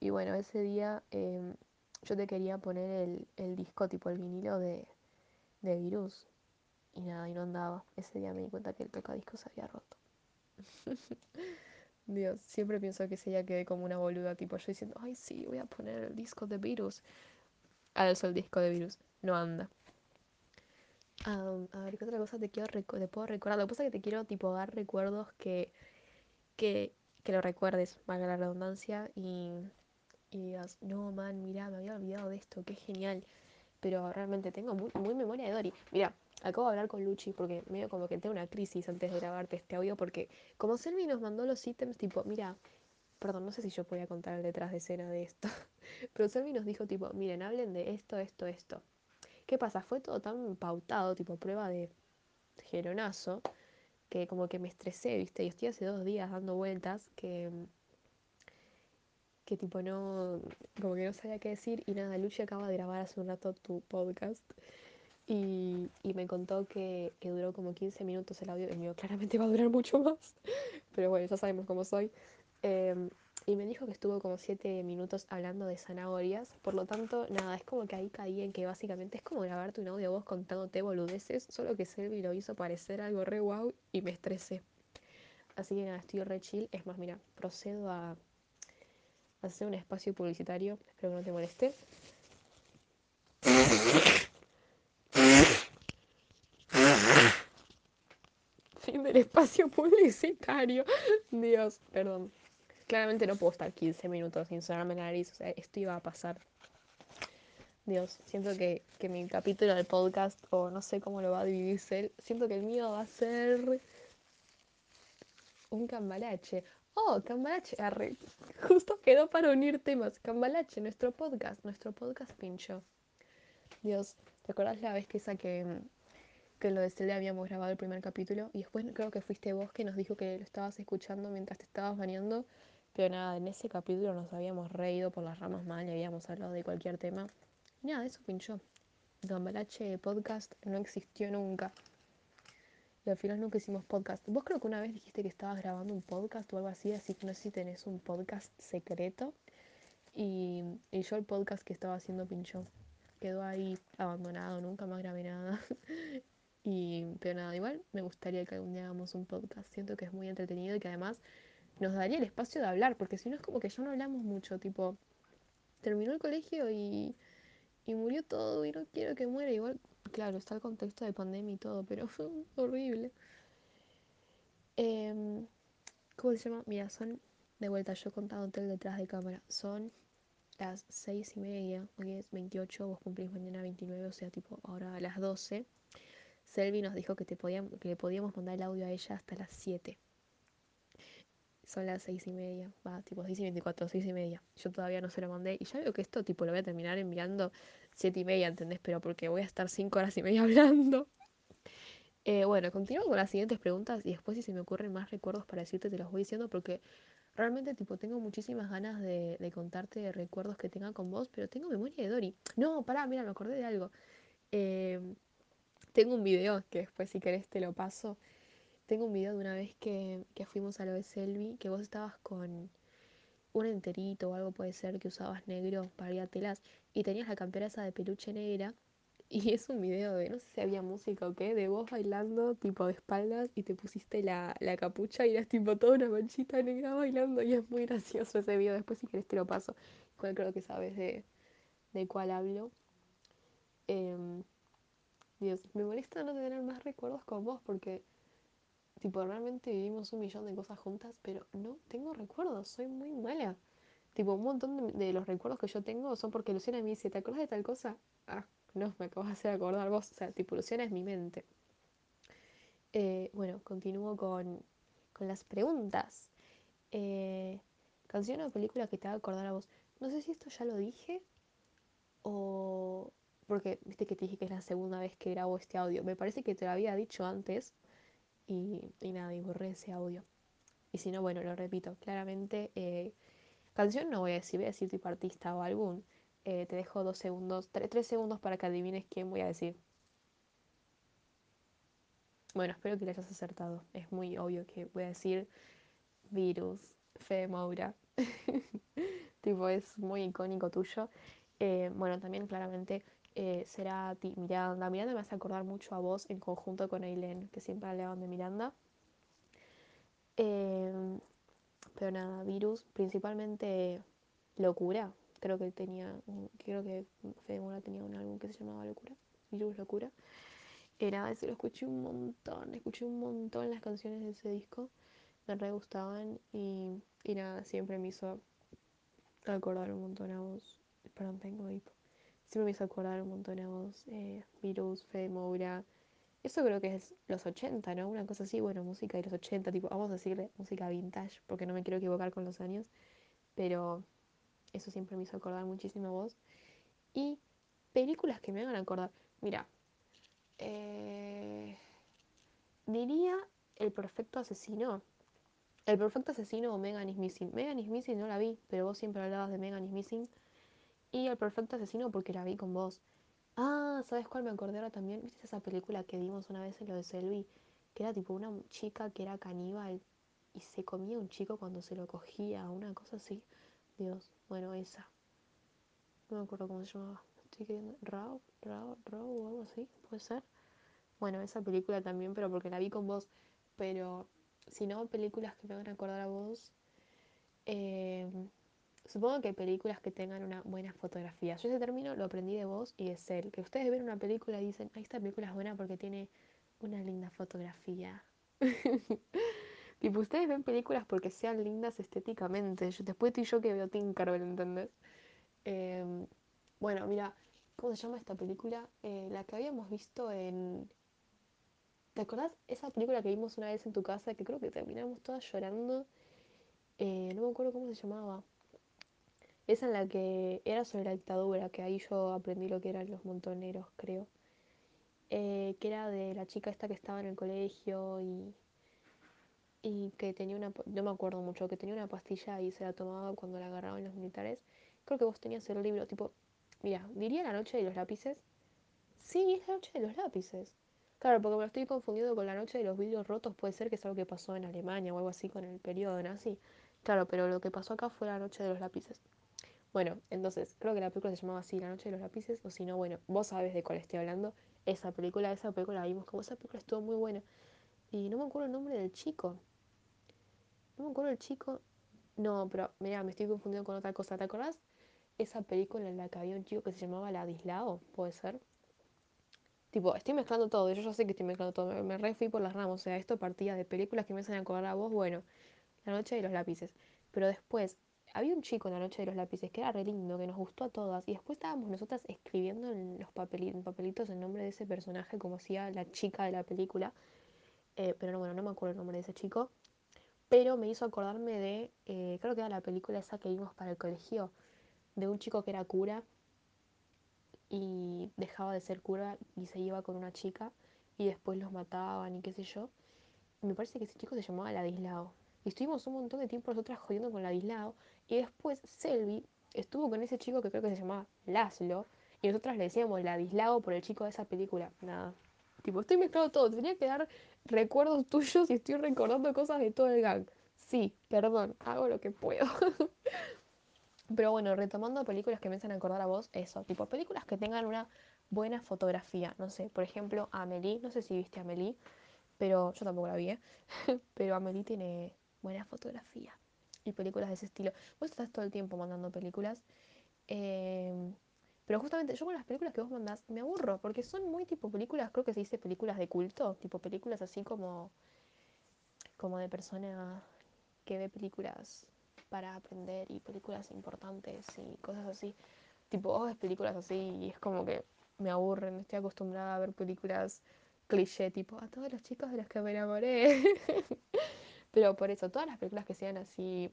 y bueno, ese día yo te quería poner el, el disco, tipo el vinilo de, de Virus. Y nada, y no andaba. Ese día me di cuenta que el tocadisco se había roto. Dios, siempre pienso que ese día quedé como una boluda, tipo yo diciendo, ay sí, voy a poner el disco de Virus. Eso, el disco de Virus. No anda. Am, a ver, ¿qué otra cosa te quiero te puedo recordar? Lo que pasa es que te quiero tipo dar recuerdos que, que, que lo recuerdes, valga la redundancia, y, y digas, no, man, mirá, me había olvidado de esto, qué genial. Pero realmente tengo muy, memoria de Dory. Mira, acabo de hablar con Luchi porque medio como que tengo una crisis antes de grabarte este audio porque como Selvi nos mandó los ítems tipo, mira, perdón, no sé si yo podía contar el detrás de escena de esto, pero Selvi nos dijo tipo, miren, hablen de esto, esto, esto. ¿Qué pasa? Fue todo tan pautado, tipo prueba de jeronazo, que como que me estresé, ¿viste? Y estoy hace dos días dando vueltas que, que tipo no, como que no sabía qué decir y nada, Luchi acaba de grabar hace un rato tu podcast y, y me contó que, que duró como 15 minutos el audio, el mío claramente va a durar mucho más, pero bueno, ya sabemos cómo soy. Em, y me dijo que estuvo como 7 minutos hablando de zanahorias, por lo tanto, nada, es como que ahí caí en que básicamente es como grabarte un audio vos contándote boludeces, solo que Selvi lo hizo parecer algo re wow y me estresé. Así que nada, estoy re chill. Es más, mira, procedo a hacer un espacio publicitario, espero que no te moleste. Fin del espacio publicitario. Dios, perdón. Claramente no puedo estar 15 minutos sin sonarme la nariz, o sea, esto iba a pasar. Dios, siento que, que mi capítulo del podcast, o no sé cómo lo va a dividir él, siento que el mío va a ser un cambalache. Oh, cambalache, arre. Justo quedó para unir temas. Cambalache, nuestro podcast, nuestro podcast pincho. Dios, ¿te acuerdas la vez que saqué que lo de Celia habíamos grabado el primer capítulo? Y después creo que fuiste vos que nos dijo que lo estabas escuchando mientras te estabas bañando. Pero nada, en ese capítulo nos habíamos reído por las ramas mal y habíamos hablado de cualquier tema. Nada, eso pinchó. Cambalache podcast no existió nunca. Al final nunca hicimos podcast. Vos creo que una vez dijiste que estabas grabando un podcast o algo así, así que no sé si tenés un podcast secreto. Y, y yo el podcast que estaba haciendo pinchó. Quedó ahí abandonado, nunca más grabé nada. y, pero nada, igual me gustaría que algún día hagamos un podcast. Siento que es muy entretenido y que además nos daría el espacio de hablar, porque si no es como que ya no hablamos mucho, tipo, terminó el colegio y, y murió todo y no quiero que muera. Igual, claro, está el contexto de pandemia y todo, pero horrible. Em, ¿Cómo se llama? Mira, son de vuelta, yo contándote el detrás de cámara. Son las seis y media, hoy es 28, vos cumplís mañana 29, o sea, tipo ahora a las 12. Selvi nos dijo que, te podíamos, que le podíamos mandar el audio a ella hasta las 7. Son las seis y media, va, tipo 6 y 24, 6 y media. Yo todavía no se lo mandé y ya veo que esto, tipo, lo voy a terminar enviando 7 y media, ¿entendés? Pero porque voy a estar 5 horas y media hablando. Eh, bueno, continúo con las siguientes preguntas y después si se me ocurren más recuerdos para decirte te los voy diciendo porque realmente tipo tengo muchísimas ganas de, contarte recuerdos que tenga con vos, pero tengo memoria de Dory. No, pará, mira, me acordé de algo. Eh, tengo un video que después si querés te lo paso. Tengo un video de una vez que, que fuimos a lo de Selvi, que vos estabas con un enterito o algo puede ser que usabas negro para ir a telas y tenías la campera esa de peluche negra y es un video de, no sé si había música o qué, de vos bailando tipo de espaldas y te pusiste la, la capucha y eras tipo toda una manchita negra bailando y es muy gracioso ese video. Después si querés te lo paso. Igual creo que sabes de, de cuál hablo. Em, Dios, me molesta no tener más recuerdos con vos porque tipo realmente vivimos un millón de cosas juntas, pero no tengo recuerdos, soy muy mala. Tipo, un montón de, los recuerdos que yo tengo son porque Luciana me dice, ¿te acordás de tal cosa? Ah, no, me acabas de hacer acordar vos. O sea, tipo, Luciana es mi mente. Eh, bueno, continúo con, con las preguntas. Eh, canción o película que te haga acordar a vos. No sé si esto ya lo dije o... Porque viste que te dije que es la segunda vez que grabo este audio. Me parece que te lo había dicho antes y, y nada, y borré ese audio. Y si no, bueno, lo repito. Claramente, eh, canción no voy a decir, voy a decir tipo artista o álbum. Eh, te dejo dos segundos, tre- tres segundos para que adivines quién voy a decir. Bueno, espero que le hayas acertado. Es muy obvio que voy a decir Virus, Fede Moura. tipo, es muy icónico tuyo. Eh, bueno, también claramente eh, será ti- Miranda. Miranda me hace acordar mucho a vos en conjunto con Aileen, que siempre hablaban de Miranda. Eh, pero nada, Virus, principalmente Locura. Creo que tenía, creo que Fede Moura tenía un álbum que se llamaba Locura. Virus Locura. Nada, ese lo escuché un montón, escuché un montón las canciones de ese disco. Me re gustaban y, y nada, siempre me hizo acordar un montón a vos. Perdón, tengo hipo. Siempre me hizo acordar un montón a vos. Eh, Virus, Fede Moura. Eso creo que es los 80, ¿no? Una cosa así, bueno, música de los 80, tipo, vamos a decirle música vintage, porque no me quiero equivocar con los años. Pero eso siempre me hizo acordar muchísimo a vos. Y películas que me hagan acordar. Mira, eh, diría El Perfecto Asesino. El Perfecto Asesino o Megan is Missing. Megan is Missing no la vi, pero vos siempre hablabas de Megan is Missing. Y El Perfecto Asesino porque la vi con vos. Ah, ¿sabes cuál me acordé ahora también? ¿Viste esa película que vimos una vez en lo de Selby? Que era tipo una chica que era caníbal y se comía un chico cuando se lo cogía, una cosa así. Dios, bueno, esa. No me acuerdo cómo se llamaba. Estoy queriendo. Raw, Raw, Raw o algo así, puede ser. Bueno, esa película también, pero porque la vi con vos. Pero si no, películas que me van a acordar a vos. eh, supongo que películas que tengan una buena fotografía. Yo ese término lo aprendí de vos y de Cel. Que ustedes ven una película y dicen, ay, esta película es buena porque tiene una linda fotografía. tipo, ustedes ven películas porque sean lindas estéticamente. Después estoy yo que veo Tinkerbell, ¿entendés? Eh, bueno, mira, ¿cómo se llama esta película? Eh, la que habíamos visto en ¿Te acordás esa película que vimos una vez en tu casa que creo que terminamos todas llorando? Eh, no me acuerdo cómo se llamaba. Esa en la que era sobre la dictadura, que ahí yo aprendí lo que eran los montoneros, creo. Eh, que era de la chica esta que estaba en el colegio y, y que tenía una, no me acuerdo mucho, que tenía una pastilla y se la tomaba cuando la agarraban los militares. Creo que vos tenías el libro, tipo, mira, diría La noche de los lápices. Sí, es la noche de los lápices. Claro, porque me lo estoy confundiendo con la noche de los vidrios rotos, puede ser que es algo que pasó en Alemania o algo así con el periodo nazi. Claro, pero lo que pasó acá fue la noche de los lápices. Bueno, entonces, creo que la película se llamaba así, La noche de los lápices, o si no, bueno, vos sabés de cuál estoy hablando. Esa película, esa película la vimos como esa película estuvo muy buena. Y no me acuerdo el nombre del chico. No me acuerdo el chico. No, pero mira, me estoy confundiendo con otra cosa. ¿Te acordás? Esa película en la que había un chico que se llamaba Ladislao, puede ser. Tipo, estoy mezclando todo, yo ya sé que estoy mezclando todo, me, me por las ramas, o sea, esto partía de películas que me hacen acordar a vos, bueno, La Noche de los Lápices. Pero después, había un chico en La Noche de los Lápices que era re lindo, que nos gustó a todas, y después estábamos nosotras escribiendo en los papeli- en papelitos el nombre de ese personaje, como hacía la chica de la película, eh, pero no, bueno, no me acuerdo el nombre de ese chico, pero me hizo acordarme de, eh, creo que era la película esa que vimos para el colegio, de un chico que era cura y dejaba de ser cura y se iba con una chica y después los mataban y qué sé yo. Me parece que ese chico se llamaba Ladislao. Y estuvimos un montón de tiempo nosotras jodiendo con Ladislao y después Selvi estuvo con ese chico que creo que se llamaba Laszlo y nosotras le decíamos Ladislao por el chico de esa película. Nada. Tipo, estoy mezclando todo. Tenía que dar recuerdos tuyos y estoy recordando cosas de todo el gang. Sí, perdón, hago lo que puedo. Pero bueno, retomando películas que me hacen acordar a vos, eso, tipo películas que tengan una buena fotografía. No sé, por ejemplo, Amelie, no sé si viste Amelie, pero yo tampoco la vi, ¿eh? pero Amelie tiene buena fotografía y películas de ese estilo. Vos estás todo el tiempo mandando películas, eh, pero justamente yo con las películas que vos mandás me aburro, porque son muy tipo películas, creo que se dice películas de culto, tipo películas así como, como de persona que ve películas para aprender y películas importantes y cosas así. Tipo, vos ves películas así y es como que me aburren, estoy acostumbrada a ver películas cliché, tipo, a todos los chicos de los que me enamoré. Pero por eso, todas las películas que sean así,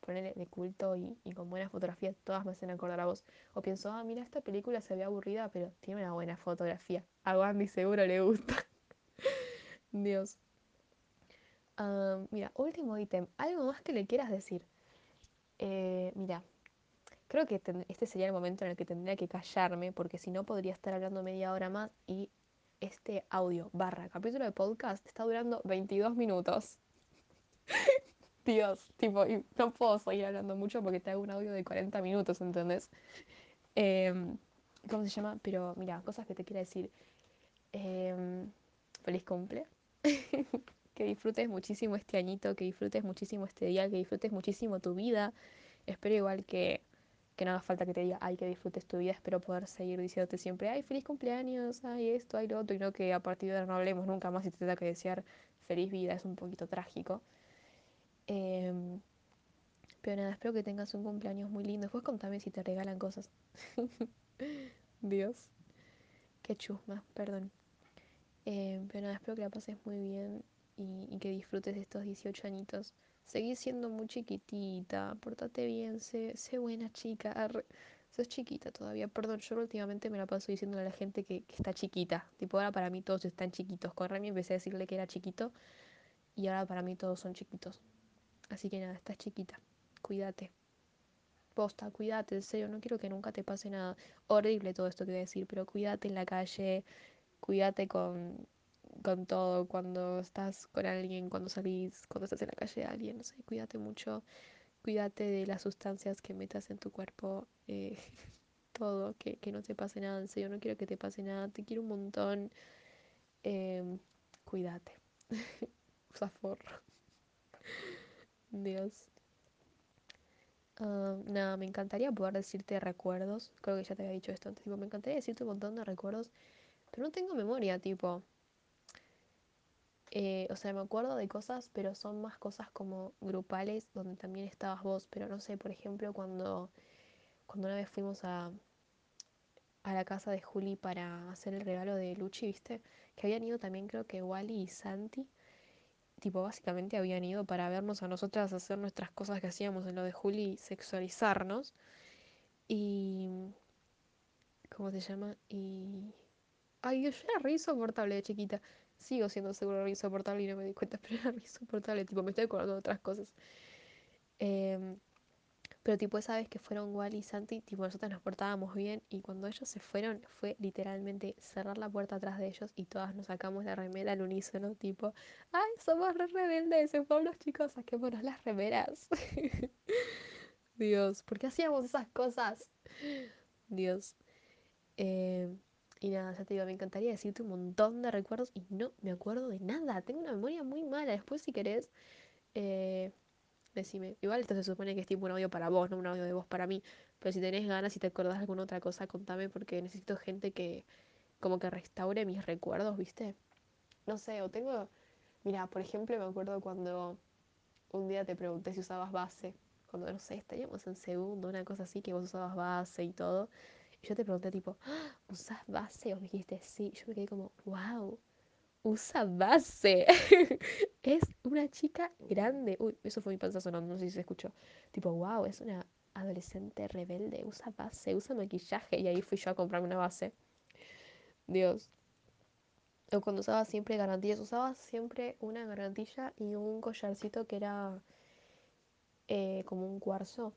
poner de culto y, con buena fotografía, todas me hacen acordar a vos. O pienso, ah, mira, esta película se ve aburrida, pero tiene una buena fotografía. A Bambi seguro le gusta. Dios. Mira, último ítem. ¿Algo más que le quieras decir? Eh, mira, creo que este sería el momento en el que tendría que callarme, porque si no podría estar hablando media hora más y este audio barra capítulo de podcast está durando 22 minutos. Dios, tipo, no puedo seguir hablando mucho porque te hago un audio de 40 minutos, ¿entendés? Eh, ¿Cómo se llama? Pero mira, cosas que te quiero decir. Eh, feliz cumple. que disfrutes muchísimo este añito, que disfrutes muchísimo este día, que disfrutes muchísimo tu vida. Espero igual que, que no haga falta que te diga, ay, que disfrutes tu vida. Espero poder seguir diciéndote siempre, ay, feliz cumpleaños, ay, esto, ay, lo otro. Y no que a partir de ahora no hablemos nunca más y te tenga que desear feliz vida. Es un poquito trágico. Eh, pero nada, espero que tengas un cumpleaños muy lindo. Después contame si te regalan cosas. Dios. Qué chusma, perdón. Eh, pero nada, espero que la pases muy bien y, que disfrutes de estos 18 añitos. Seguí siendo muy chiquitita, portate bien, sé, sé buena chica. Arre. Sos chiquita todavía, perdón, yo últimamente me la paso diciendo a la gente que, que, está chiquita. Tipo, ahora para mí todos están chiquitos. Con Remy empecé a decirle que era chiquito y ahora para mí todos son chiquitos. Así que nada, estás chiquita. Cuídate. Posta, cuídate, en serio, no quiero que nunca te pase nada. Horrible todo esto que voy a decir, pero cuídate en la calle, cuídate con, con todo, cuando estás con alguien, cuando salís, cuando estás en la calle de alguien, no sé, cuídate mucho, cuídate de las sustancias que metas en tu cuerpo, eh, todo, que, que, no te pase nada, en serio, no quiero que te pase nada, te quiero un montón, eh, cuídate, Dios. Uh, nada, me encantaría poder decirte recuerdos, creo que ya te había dicho esto antes, me encantaría decirte un montón de recuerdos, pero no tengo memoria, tipo, eh, o sea, me acuerdo de cosas, pero son más cosas como grupales, donde también estabas vos. Pero no sé, por ejemplo, cuando, cuando una vez fuimos a, a la casa de Juli para hacer el regalo de Luchi, ¿viste? Que habían ido también, creo que Wally y Santi. Tipo, básicamente habían ido para vernos a nosotras hacer nuestras cosas que hacíamos en lo de Juli, sexualizarnos. Y. ¿Cómo se llama? Y. Ay, yo era re insoportable de chiquita sigo siendo seguro insoportable y no me di cuenta, pero era insoportable, tipo, me estoy acordando de otras cosas. Eh, pero tipo esa vez que fueron Wally y Santi, tipo nosotros nos portábamos bien y cuando ellos se fueron fue literalmente cerrar la puerta atrás de ellos y todas nos sacamos la remera al unísono, tipo, ay, somos re rebeldes, se fueron los chicos, saquémonos las remeras. Dios, ¿por qué hacíamos esas cosas? Dios. Eh, y nada, ya te digo, me encantaría decirte un montón de recuerdos y no me acuerdo de nada. Tengo una memoria muy mala. Después, si querés, eh, decime. Igual esto se supone que es tipo un audio para vos, no un audio de vos para mí. Pero si tenés ganas, si te acordás de alguna otra cosa, contame porque necesito gente que como que restaure mis recuerdos, ¿viste? No sé, o tengo... Mira, por ejemplo, me acuerdo cuando un día te pregunté si usabas base. Cuando, no sé, estaríamos en segundo, una cosa así, que vos usabas base y todo. Y yo te pregunté tipo, ¡Ah! ¿usas base? O me dijiste, sí. Yo me quedé como, wow, usa base. es una chica grande. Uy, eso fue mi panza sonando, no sé si se escuchó. Tipo, wow, es una adolescente rebelde, usa base, usa maquillaje. Y ahí fui yo a comprarme una base. Dios. O cuando usaba siempre garantillas, usaba siempre una garantilla y un collarcito que era eh, como un cuarzo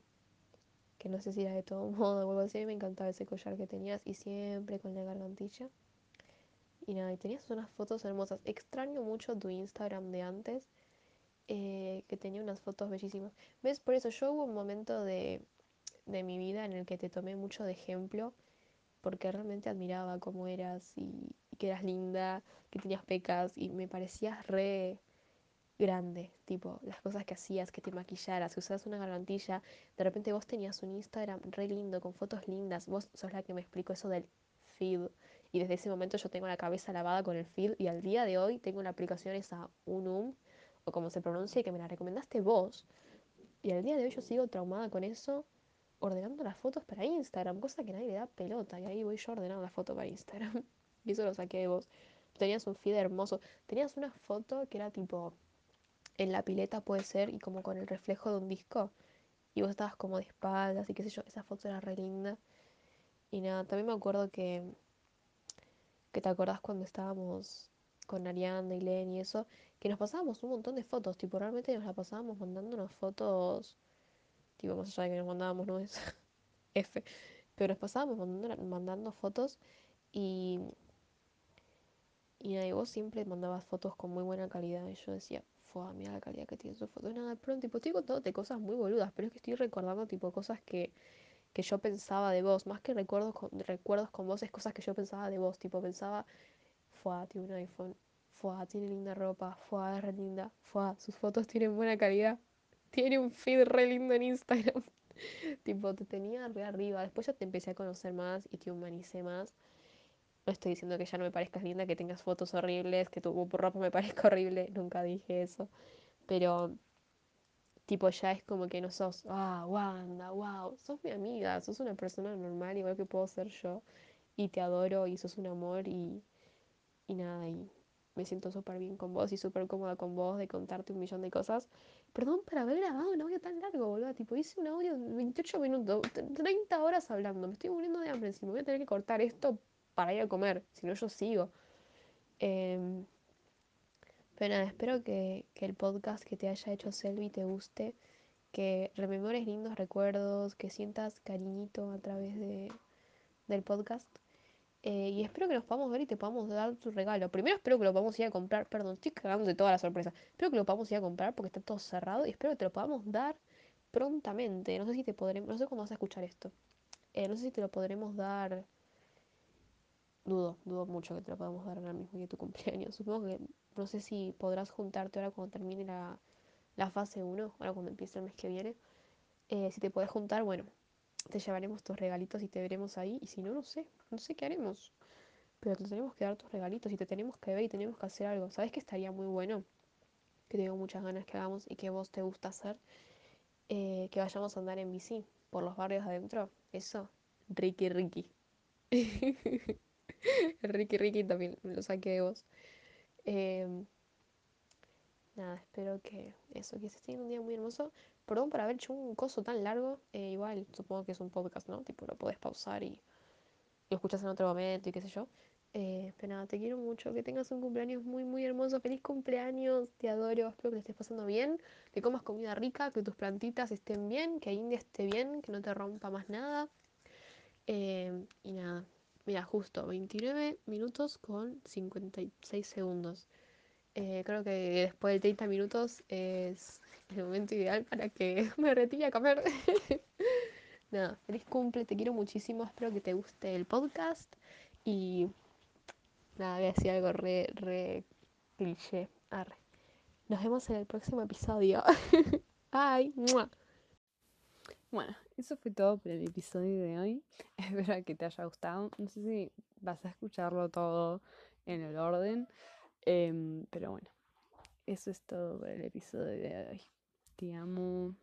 que no sé si era de todo modo o algo me encantaba ese collar que tenías y siempre con la gargantilla. Y nada, y tenías unas fotos hermosas. Extraño mucho tu Instagram de antes, eh, que tenía unas fotos bellísimas. ¿Ves? Por eso yo hubo un momento de, de mi vida en el que te tomé mucho de ejemplo, porque realmente admiraba cómo eras y, que eras linda, que tenías pecas y me parecías re grande, tipo, las cosas que hacías, que te maquillaras, que usabas una gargantilla, de repente vos tenías un Instagram re lindo, con fotos lindas, vos sos la que me explicó eso del feed, y desde ese momento yo tengo la cabeza lavada con el feed, y al día de hoy tengo la aplicación esa Unum, o como se pronuncia, que me la recomendaste vos, Y al día de hoy yo sigo traumada con eso, ordenando las fotos para Instagram, cosa que nadie le da pelota. Y ahí voy yo ordenando la foto para Instagram. y eso lo saqué de vos. Tenías un feed hermoso. Tenías una foto que era tipo en la pileta, puede ser, y como con el reflejo de un disco. Y vos estabas como de espaldas y qué sé yo. Esa foto era re linda. Y nada, también me acuerdo que, que te acordás cuando estábamos con Arianda y Len y eso, que nos pasábamos un montón de fotos, tipo, realmente nos la pasábamos mandándonos fotos, tipo, más allá de que nos mandábamos, no es F, pero nos pasábamos mandando, mandando fotos y, y nada, vos siempre mandabas fotos con muy buena calidad y yo decía, fue mira la calidad que tiene su foto, nada, pronto, tipo, estoy contándote cosas muy boludas, pero es que estoy recordando, tipo, cosas que que yo pensaba de vos, más que recuerdos con, recuerdos con vos, es cosas que yo pensaba de vos, tipo pensaba, fue, tiene un iPhone, fue, tiene linda ropa, fue, es re linda, fue, sus fotos tienen buena calidad, tiene un feed re lindo en Instagram. tipo, te tenía re arriba, después ya te empecé a conocer más y te humanicé más. No estoy diciendo que ya no me parezcas linda, que tengas fotos horribles, que tu ropa me parezca horrible, nunca dije eso. Pero Tipo, ya es como que no sos, ah, Wanda, wow, sos mi amiga, sos una persona normal, igual que puedo ser yo, y te adoro y sos un amor y, y nada, y me siento súper bien con vos y súper cómoda con vos de contarte un millón de cosas. Perdón por haber grabado un audio tan largo, boludo, tipo, hice un audio de 28 minutos, 30 horas hablando, me estoy muriendo de hambre, encima voy a tener que cortar esto para ir a comer, si no yo sigo. Eh, pero nada, espero que, que el podcast que te haya hecho Selvi te guste, que rememores lindos recuerdos, que sientas cariñito a través de, del podcast. Eh, y espero que nos podamos ver y te podamos dar tu regalo. Primero espero que lo podamos ir a comprar. Perdón, estoy cagando de toda la sorpresa. Espero que lo podamos ir a comprar porque está todo cerrado. Y espero que te lo podamos dar prontamente. No sé si te podremos. No sé cómo vas a escuchar esto. Eh, no sé si te lo podremos dar Dudo, dudo mucho que te lo podamos dar ahora mismo de tu cumpleaños. Supongo que no sé si podrás juntarte ahora cuando termine la, la fase 1, ahora cuando empiece el mes que viene. Eh, si te puedes juntar, bueno, te llevaremos tus regalitos y te veremos ahí. Y si no, no sé, no sé qué haremos. Pero te tenemos que dar tus regalitos y te tenemos que ver y tenemos que hacer algo. ¿Sabes que estaría muy bueno? Que tengo muchas ganas que hagamos y que vos te gusta hacer. Eh, que vayamos a andar en bici por los barrios adentro. Eso, Ricky Ricky. Ricky Ricky también me lo saqué de vos. Em, nada, espero que eso, que estés teniendo un día muy hermoso. Perdón por haber hecho un coso tan largo. Eh, igual, supongo que es un podcast, ¿no? Tipo, lo podés pausar y lo escuchas en otro momento y qué sé yo. Eh, pero nada, te quiero mucho. Que tengas un cumpleaños muy, muy hermoso. Feliz cumpleaños. Te adoro. Espero que te estés pasando bien. Que comas comida rica. Que tus plantitas estén bien. Que India esté bien. Que no te rompa más nada. Em, y nada, Mira, justo 29 minutos con 56 segundos. Eh, creo que después de 30 minutos es el momento ideal para que me retire a comer. Nada, feliz cumple, te quiero muchísimo, espero que te guste el podcast y nada, voy a decir algo re, re cliché. Arre. Nos vemos en el próximo episodio. Bye. Bueno, eso fue todo por el episodio de hoy. Espero que te haya gustado. No sé si vas a escucharlo todo en el orden. Em, pero bueno, eso es todo por el episodio de hoy. Te amo.